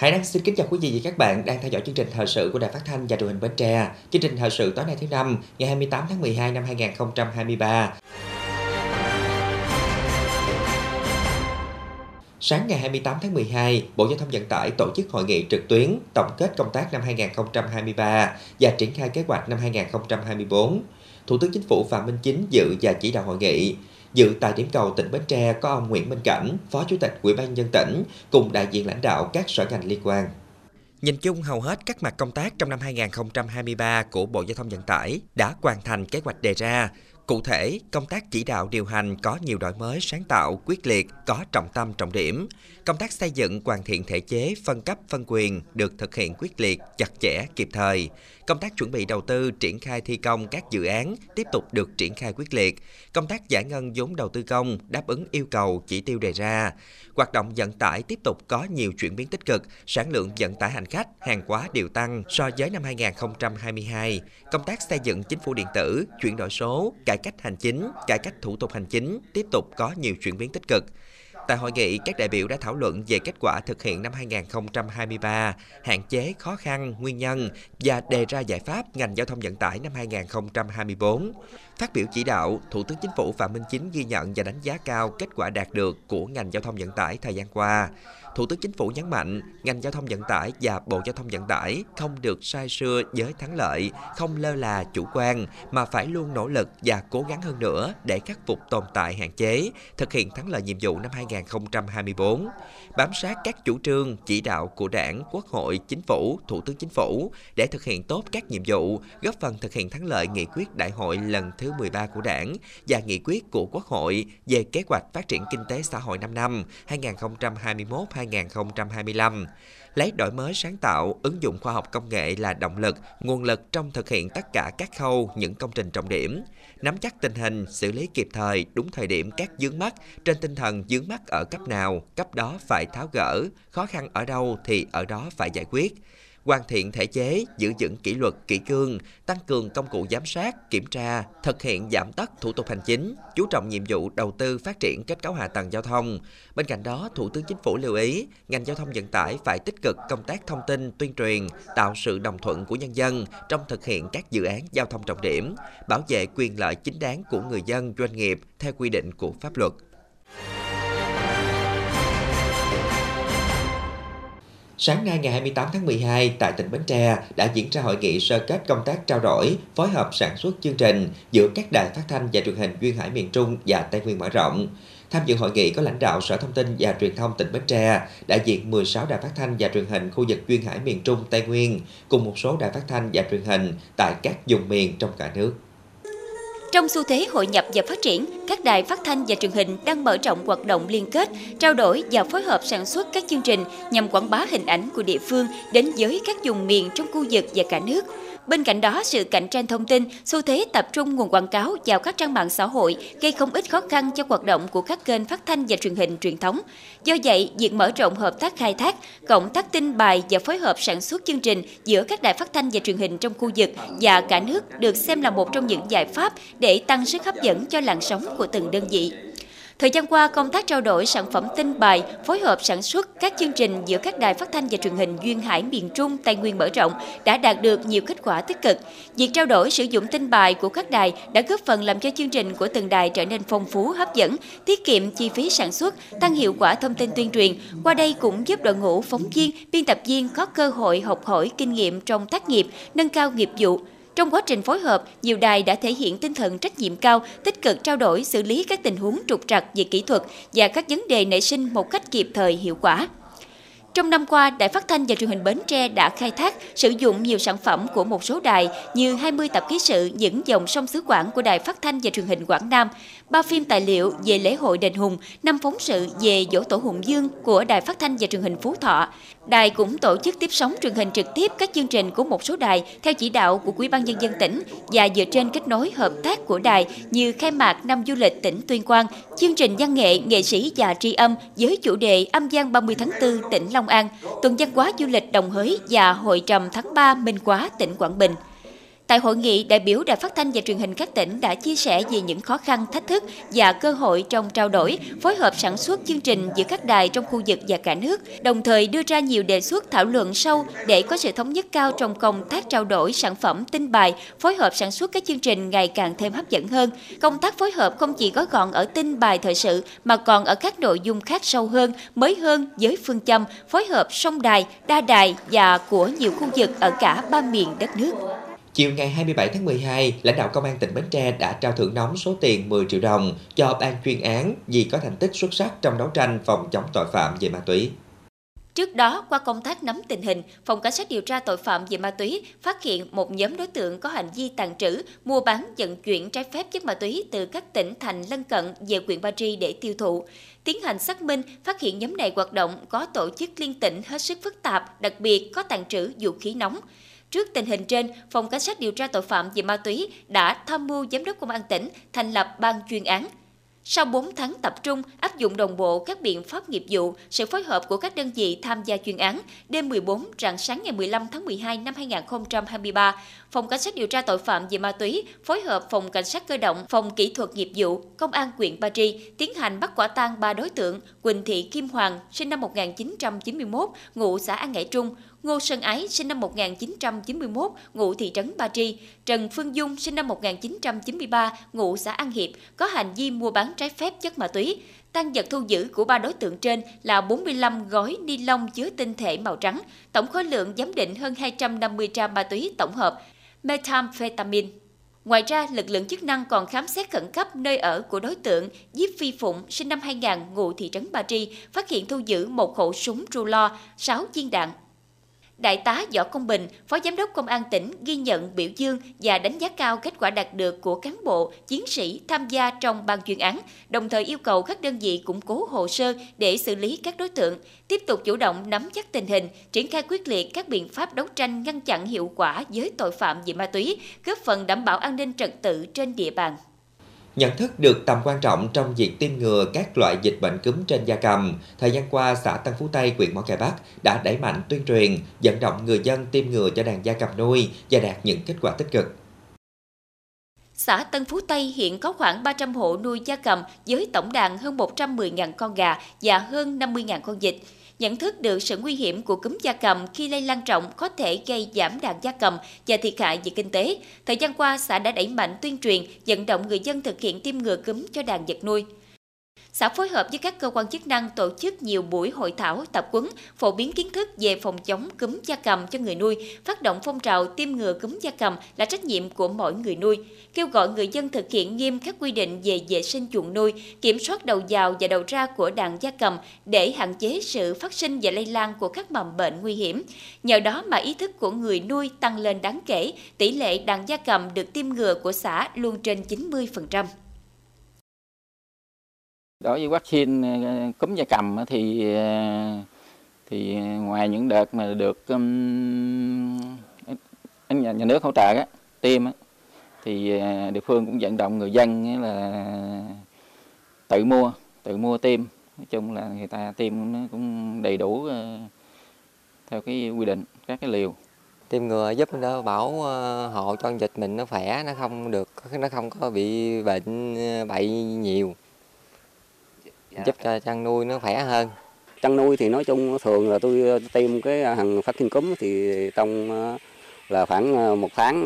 Hải Đăng xin kính chào quý vị và các bạn đang theo dõi chương trình thời sự của Đài Phát thanh và Truyền hình Bến Tre. Chương trình thời sự tối nay thứ năm, ngày 28 tháng 12 năm 2023. Sáng ngày 28 tháng 12, Bộ Giao thông Vận tải tổ chức hội nghị trực tuyến tổng kết công tác năm 2023 và triển khai kế hoạch năm 2024. Thủ tướng Chính phủ Phạm Minh Chính dự và chỉ đạo hội nghị. Dự tại điểm cầu tỉnh Bến Tre có ông Nguyễn Minh Cảnh, Phó Chủ tịch Ủy ban nhân tỉnh cùng đại diện lãnh đạo các sở ngành liên quan. Nhìn chung hầu hết các mặt công tác trong năm 2023 của Bộ Giao thông Vận tải đã hoàn thành kế hoạch đề ra, Cụ thể, công tác chỉ đạo điều hành có nhiều đổi mới sáng tạo, quyết liệt, có trọng tâm trọng điểm. Công tác xây dựng hoàn thiện thể chế, phân cấp, phân quyền được thực hiện quyết liệt, chặt chẽ, kịp thời. Công tác chuẩn bị đầu tư, triển khai thi công các dự án tiếp tục được triển khai quyết liệt. Công tác giải ngân vốn đầu tư công đáp ứng yêu cầu chỉ tiêu đề ra. Hoạt động vận tải tiếp tục có nhiều chuyển biến tích cực, sản lượng vận tải hành khách, hàng hóa đều tăng so với năm 2022. Công tác xây dựng chính phủ điện tử, chuyển đổi số, cải cách hành chính, cải cách thủ tục hành chính tiếp tục có nhiều chuyển biến tích cực. Tại hội nghị, các đại biểu đã thảo luận về kết quả thực hiện năm 2023, hạn chế khó khăn, nguyên nhân và đề ra giải pháp ngành giao thông vận tải năm 2024. Phát biểu chỉ đạo, Thủ tướng Chính phủ Phạm Minh Chính ghi nhận và đánh giá cao kết quả đạt được của ngành giao thông vận tải thời gian qua. Thủ tướng Chính phủ nhấn mạnh, ngành giao thông vận tải và Bộ Giao thông Vận tải không được sai sưa với thắng lợi, không lơ là chủ quan, mà phải luôn nỗ lực và cố gắng hơn nữa để khắc phục tồn tại hạn chế, thực hiện thắng lợi nhiệm vụ năm 2024. Bám sát các chủ trương, chỉ đạo của Đảng, Quốc hội, Chính phủ, Thủ tướng Chính phủ để thực hiện tốt các nhiệm vụ, góp phần thực hiện thắng lợi nghị quyết đại hội lần thứ 13 của Đảng và nghị quyết của Quốc hội về kế hoạch phát triển kinh tế xã hội 5 năm 2021 2025 lấy đổi mới sáng tạo, ứng dụng khoa học công nghệ là động lực, nguồn lực trong thực hiện tất cả các khâu, những công trình trọng điểm, nắm chắc tình hình, xử lý kịp thời, đúng thời điểm các vướng mắt trên tinh thần vướng mắt ở cấp nào, cấp đó phải tháo gỡ, khó khăn ở đâu thì ở đó phải giải quyết hoàn thiện thể chế, giữ vững kỷ luật kỷ cương, tăng cường công cụ giám sát, kiểm tra, thực hiện giảm tất thủ tục hành chính, chú trọng nhiệm vụ đầu tư phát triển kết cấu hạ tầng giao thông. Bên cạnh đó, Thủ tướng Chính phủ lưu ý, ngành giao thông vận tải phải tích cực công tác thông tin, tuyên truyền, tạo sự đồng thuận của nhân dân trong thực hiện các dự án giao thông trọng điểm, bảo vệ quyền lợi chính đáng của người dân, doanh nghiệp theo quy định của pháp luật. Sáng nay ngày 28 tháng 12 tại tỉnh Bến Tre đã diễn ra hội nghị sơ kết công tác trao đổi, phối hợp sản xuất chương trình giữa các đài phát thanh và truyền hình duyên hải miền Trung và Tây Nguyên mở rộng. Tham dự hội nghị có lãnh đạo Sở Thông tin và Truyền thông tỉnh Bến Tre, đại diện 16 đài phát thanh và truyền hình khu vực duyên hải miền Trung Tây Nguyên, cùng một số đài phát thanh và truyền hình tại các vùng miền trong cả nước. Trong xu thế hội nhập và phát triển, các đài phát thanh và truyền hình đang mở rộng hoạt động liên kết, trao đổi và phối hợp sản xuất các chương trình nhằm quảng bá hình ảnh của địa phương đến với các vùng miền trong khu vực và cả nước. Bên cạnh đó, sự cạnh tranh thông tin, xu thế tập trung nguồn quảng cáo vào các trang mạng xã hội gây không ít khó khăn cho hoạt động của các kênh phát thanh và truyền hình truyền thống. Do vậy, việc mở rộng hợp tác khai thác, cộng tác tin bài và phối hợp sản xuất chương trình giữa các đài phát thanh và truyền hình trong khu vực và cả nước được xem là một trong những giải pháp để tăng sức hấp dẫn cho làn sóng của từng đơn vị. Thời gian qua, công tác trao đổi sản phẩm tin bài, phối hợp sản xuất các chương trình giữa các đài phát thanh và truyền hình duyên hải miền Trung, Tây Nguyên mở rộng đã đạt được nhiều kết quả tích cực. Việc trao đổi sử dụng tin bài của các đài đã góp phần làm cho chương trình của từng đài trở nên phong phú, hấp dẫn, tiết kiệm chi phí sản xuất, tăng hiệu quả thông tin tuyên truyền. Qua đây cũng giúp đội ngũ phóng viên, biên tập viên có cơ hội học hỏi kinh nghiệm trong tác nghiệp, nâng cao nghiệp vụ, trong quá trình phối hợp, nhiều đài đã thể hiện tinh thần trách nhiệm cao, tích cực trao đổi xử lý các tình huống trục trặc về kỹ thuật và các vấn đề nảy sinh một cách kịp thời hiệu quả. Trong năm qua, Đài Phát thanh và Truyền hình Bến Tre đã khai thác, sử dụng nhiều sản phẩm của một số đài như 20 tập ký sự những dòng sông xứ Quảng của Đài Phát thanh và Truyền hình Quảng Nam, ba phim tài liệu về lễ hội đền Hùng, năm phóng sự về dỗ tổ Hùng Dương của Đài Phát thanh và Truyền hình Phú Thọ. Đài cũng tổ chức tiếp sóng truyền hình trực tiếp các chương trình của một số đài theo chỉ đạo của Ủy ban nhân dân tỉnh và dựa trên kết nối hợp tác của đài như khai mạc năm du lịch tỉnh Tuyên Quang, chương trình văn nghệ nghệ sĩ và tri âm với chủ đề âm gian 30 tháng 4 tỉnh Long An, tuần văn hóa du lịch Đồng Hới và hội trầm tháng 3 Minh Quá tỉnh Quảng Bình. Tại hội nghị, đại biểu Đài Phát thanh và Truyền hình các tỉnh đã chia sẻ về những khó khăn, thách thức và cơ hội trong trao đổi, phối hợp sản xuất chương trình giữa các đài trong khu vực và cả nước, đồng thời đưa ra nhiều đề xuất thảo luận sâu để có sự thống nhất cao trong công tác trao đổi sản phẩm tin bài, phối hợp sản xuất các chương trình ngày càng thêm hấp dẫn hơn. Công tác phối hợp không chỉ gói gọn ở tin bài thời sự mà còn ở các nội dung khác sâu hơn, mới hơn với phương châm phối hợp song đài, đa đài và của nhiều khu vực ở cả ba miền đất nước. Chiều ngày 27 tháng 12, lãnh đạo Công an tỉnh Bến Tre đã trao thưởng nóng số tiền 10 triệu đồng cho ban chuyên án vì có thành tích xuất sắc trong đấu tranh phòng chống tội phạm về ma túy. Trước đó, qua công tác nắm tình hình, Phòng Cảnh sát điều tra tội phạm về ma túy phát hiện một nhóm đối tượng có hành vi tàn trữ, mua bán, vận chuyển trái phép chất ma túy từ các tỉnh thành lân cận về huyện Ba Tri để tiêu thụ. Tiến hành xác minh, phát hiện nhóm này hoạt động có tổ chức liên tỉnh hết sức phức tạp, đặc biệt có tàn trữ vũ khí nóng. Trước tình hình trên, Phòng Cảnh sát điều tra tội phạm về ma túy đã tham mưu Giám đốc Công an tỉnh thành lập ban chuyên án. Sau 4 tháng tập trung áp dụng đồng bộ các biện pháp nghiệp vụ, sự phối hợp của các đơn vị tham gia chuyên án, đêm 14 rạng sáng ngày 15 tháng 12 năm 2023, Phòng Cảnh sát điều tra tội phạm về ma túy phối hợp Phòng Cảnh sát cơ động, Phòng kỹ thuật nghiệp vụ, Công an huyện Ba Tri tiến hành bắt quả tang ba đối tượng Quỳnh Thị Kim Hoàng, sinh năm 1991, ngụ xã An Ngãi Trung, Ngô Sơn Ái, sinh năm 1991, ngụ thị trấn Ba Tri, Trần Phương Dung, sinh năm 1993, ngụ xã An Hiệp, có hành vi mua bán trái phép chất ma túy. Tăng vật thu giữ của ba đối tượng trên là 45 gói ni lông chứa tinh thể màu trắng, tổng khối lượng giám định hơn 250 gram ma túy tổng hợp, methamphetamine. Ngoài ra, lực lượng chức năng còn khám xét khẩn cấp nơi ở của đối tượng Diếp Phi Phụng, sinh năm 2000, ngụ thị trấn Ba Tri, phát hiện thu giữ một khẩu súng Rulo, 6 viên đạn, Đại tá Võ Công Bình, Phó Giám đốc Công an tỉnh ghi nhận biểu dương và đánh giá cao kết quả đạt được của cán bộ, chiến sĩ tham gia trong ban chuyên án, đồng thời yêu cầu các đơn vị củng cố hồ sơ để xử lý các đối tượng, tiếp tục chủ động nắm chắc tình hình, triển khai quyết liệt các biện pháp đấu tranh ngăn chặn hiệu quả với tội phạm về ma túy, góp phần đảm bảo an ninh trật tự trên địa bàn. Nhận thức được tầm quan trọng trong việc tiêm ngừa các loại dịch bệnh cúm trên gia cầm, thời gian qua xã Tân Phú Tây, huyện Mỏ Cày Bắc đã đẩy mạnh tuyên truyền, vận động người dân tiêm ngừa cho đàn gia cầm nuôi và đạt những kết quả tích cực. Xã Tân Phú Tây hiện có khoảng 300 hộ nuôi gia cầm với tổng đàn hơn 110.000 con gà và hơn 50.000 con vịt nhận thức được sự nguy hiểm của cúm gia cầm khi lây lan rộng có thể gây giảm đàn gia cầm và thiệt hại về kinh tế. Thời gian qua, xã đã đẩy mạnh tuyên truyền, vận động người dân thực hiện tiêm ngừa cúm cho đàn vật nuôi. Xã phối hợp với các cơ quan chức năng tổ chức nhiều buổi hội thảo, tập quấn, phổ biến kiến thức về phòng chống cúm gia cầm cho người nuôi, phát động phong trào tiêm ngừa cúm gia cầm là trách nhiệm của mỗi người nuôi, kêu gọi người dân thực hiện nghiêm các quy định về vệ sinh chuồng nuôi, kiểm soát đầu vào và đầu ra của đàn gia cầm để hạn chế sự phát sinh và lây lan của các mầm bệnh nguy hiểm. Nhờ đó mà ý thức của người nuôi tăng lên đáng kể, tỷ lệ đàn gia cầm được tiêm ngừa của xã luôn trên 90%. Đối với vaccine ờ, cúm da cầm thì ờ, thì ngoài những đợt mà được um, nhà, nhà nước hỗ trợ á, tiêm á, thì ờ, địa phương cũng vận động người dân là tự mua tự mua tiêm nói chung là người ta tiêm nó cũng đầy đủ theo cái quy định các cái liều tiêm ngừa giúp đỡ bảo hộ cho dịch mình nó khỏe nó không được nó không có bị bệnh bậy nhiều giúp cho chăn nuôi nó khỏe hơn. Chăn nuôi thì nói chung thường là tôi tiêm cái hàng phát sinh cúm thì trong ờ, là khoảng ờ, một tháng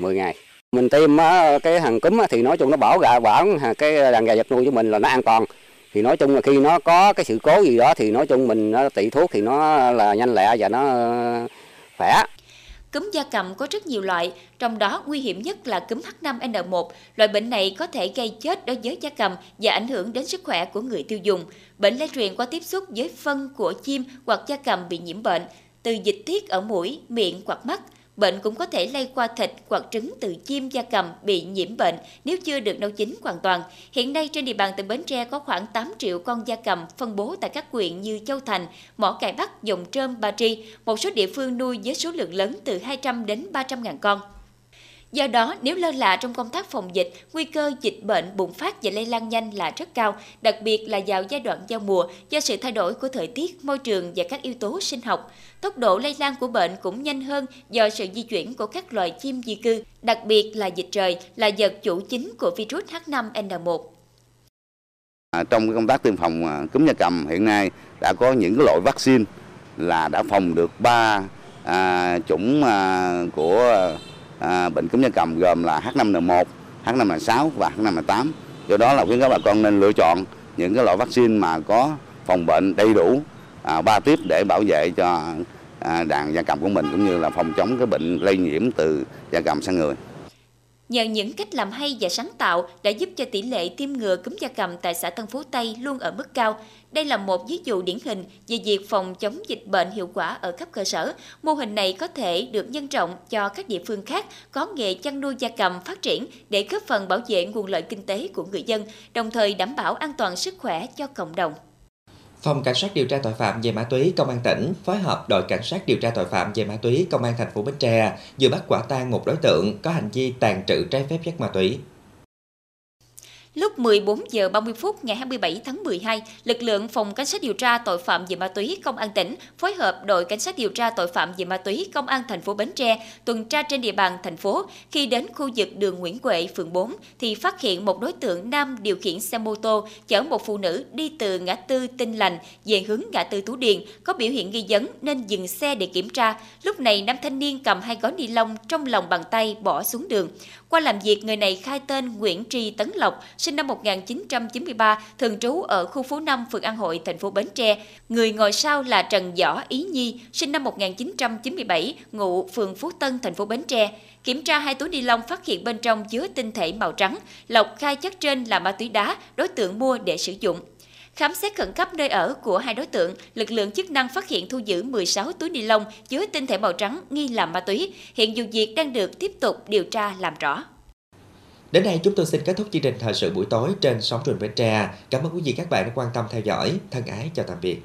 10 ờ, ngày. Mình tiêm cái hàng cúm thì nói chung nó bảo gà bảo cái đàn gà vật nuôi của mình là nó an toàn. Thì nói chung là khi nó có cái sự cố gì đó thì nói chung mình nó tị thuốc thì nó là nhanh lẹ và nó khỏe Cúm gia cầm có rất nhiều loại, trong đó nguy hiểm nhất là cúm H5N1. Loại bệnh này có thể gây chết đối với gia cầm và ảnh hưởng đến sức khỏe của người tiêu dùng. Bệnh lây truyền qua tiếp xúc với phân của chim hoặc gia cầm bị nhiễm bệnh, từ dịch tiết ở mũi, miệng hoặc mắt – Bệnh cũng có thể lây qua thịt hoặc trứng từ chim gia cầm bị nhiễm bệnh nếu chưa được nấu chín hoàn toàn. Hiện nay trên địa bàn tỉnh Bến Tre có khoảng 8 triệu con gia cầm phân bố tại các huyện như Châu Thành, Mỏ Cày Bắc, Dòng Trơm, Ba Tri. Một số địa phương nuôi với số lượng lớn từ 200 đến 300 ngàn con. Do đó, nếu lơ là trong công tác phòng dịch, nguy cơ dịch bệnh bùng phát và lây lan nhanh là rất cao, đặc biệt là vào giai đoạn giao mùa do sự thay đổi của thời tiết, môi trường và các yếu tố sinh học. Tốc độ lây lan của bệnh cũng nhanh hơn do sự di chuyển của các loài chim di cư, đặc biệt là dịch trời là vật chủ chính của virus H5N1. À, trong công tác tiêm phòng à, cúm gia cầm hiện nay đã có những loại vaccine là đã phòng được ba à, chủng à, của à, bệnh cúm gia cầm gồm là H5N1, H5N6 và H5N8. Do đó là khuyến cáo bà con nên lựa chọn những cái loại vaccine mà có phòng bệnh đầy đủ à, ba tiếp để bảo vệ cho à, đàn gia cầm của mình cũng như là phòng chống cái bệnh lây nhiễm từ gia cầm sang người. Nhờ những cách làm hay và sáng tạo đã giúp cho tỷ lệ tiêm ngừa cúm gia cầm tại xã Tân Phú Tây luôn ở mức cao. Đây là một ví dụ điển hình về việc phòng chống dịch bệnh hiệu quả ở cấp cơ sở. Mô hình này có thể được nhân rộng cho các địa phương khác có nghề chăn nuôi gia cầm phát triển để góp phần bảo vệ nguồn lợi kinh tế của người dân, đồng thời đảm bảo an toàn sức khỏe cho cộng đồng. Phòng Cảnh sát điều tra tội phạm về ma túy Công an tỉnh phối hợp đội Cảnh sát điều tra tội phạm về ma túy Công an thành phố Bến Tre vừa bắt quả tang một đối tượng có hành vi tàn trữ trái phép chất ma túy. Lúc 14 giờ 30 phút ngày 27 tháng 12, lực lượng Phòng Cảnh sát điều tra tội phạm về ma túy Công an tỉnh phối hợp đội Cảnh sát điều tra tội phạm về ma túy Công an thành phố Bến Tre tuần tra trên địa bàn thành phố. Khi đến khu vực đường Nguyễn Huệ, phường 4 thì phát hiện một đối tượng nam điều khiển xe mô tô chở một phụ nữ đi từ ngã tư Tinh Lành về hướng ngã tư Tú Điền có biểu hiện nghi vấn nên dừng xe để kiểm tra. Lúc này nam thanh niên cầm hai gói ni lông trong lòng bàn tay bỏ xuống đường. Qua làm việc, người này khai tên Nguyễn Tri Tấn Lộc, sinh năm 1993, thường trú ở khu phố 5, phường An Hội, thành phố Bến Tre. Người ngồi sau là Trần Võ Ý Nhi, sinh năm 1997, ngụ phường Phú Tân, thành phố Bến Tre. Kiểm tra hai túi ni lông phát hiện bên trong chứa tinh thể màu trắng. Lộc khai chất trên là ma túy đá, đối tượng mua để sử dụng. Khám xét khẩn cấp nơi ở của hai đối tượng, lực lượng chức năng phát hiện thu giữ 16 túi ni lông chứa tinh thể màu trắng nghi là ma túy. Hiện vụ việc đang được tiếp tục điều tra làm rõ. Đến đây chúng tôi xin kết thúc chương trình thời sự buổi tối trên sóng truyền Bến Tre. Cảm ơn quý vị các bạn đã quan tâm theo dõi. Thân ái chào tạm biệt.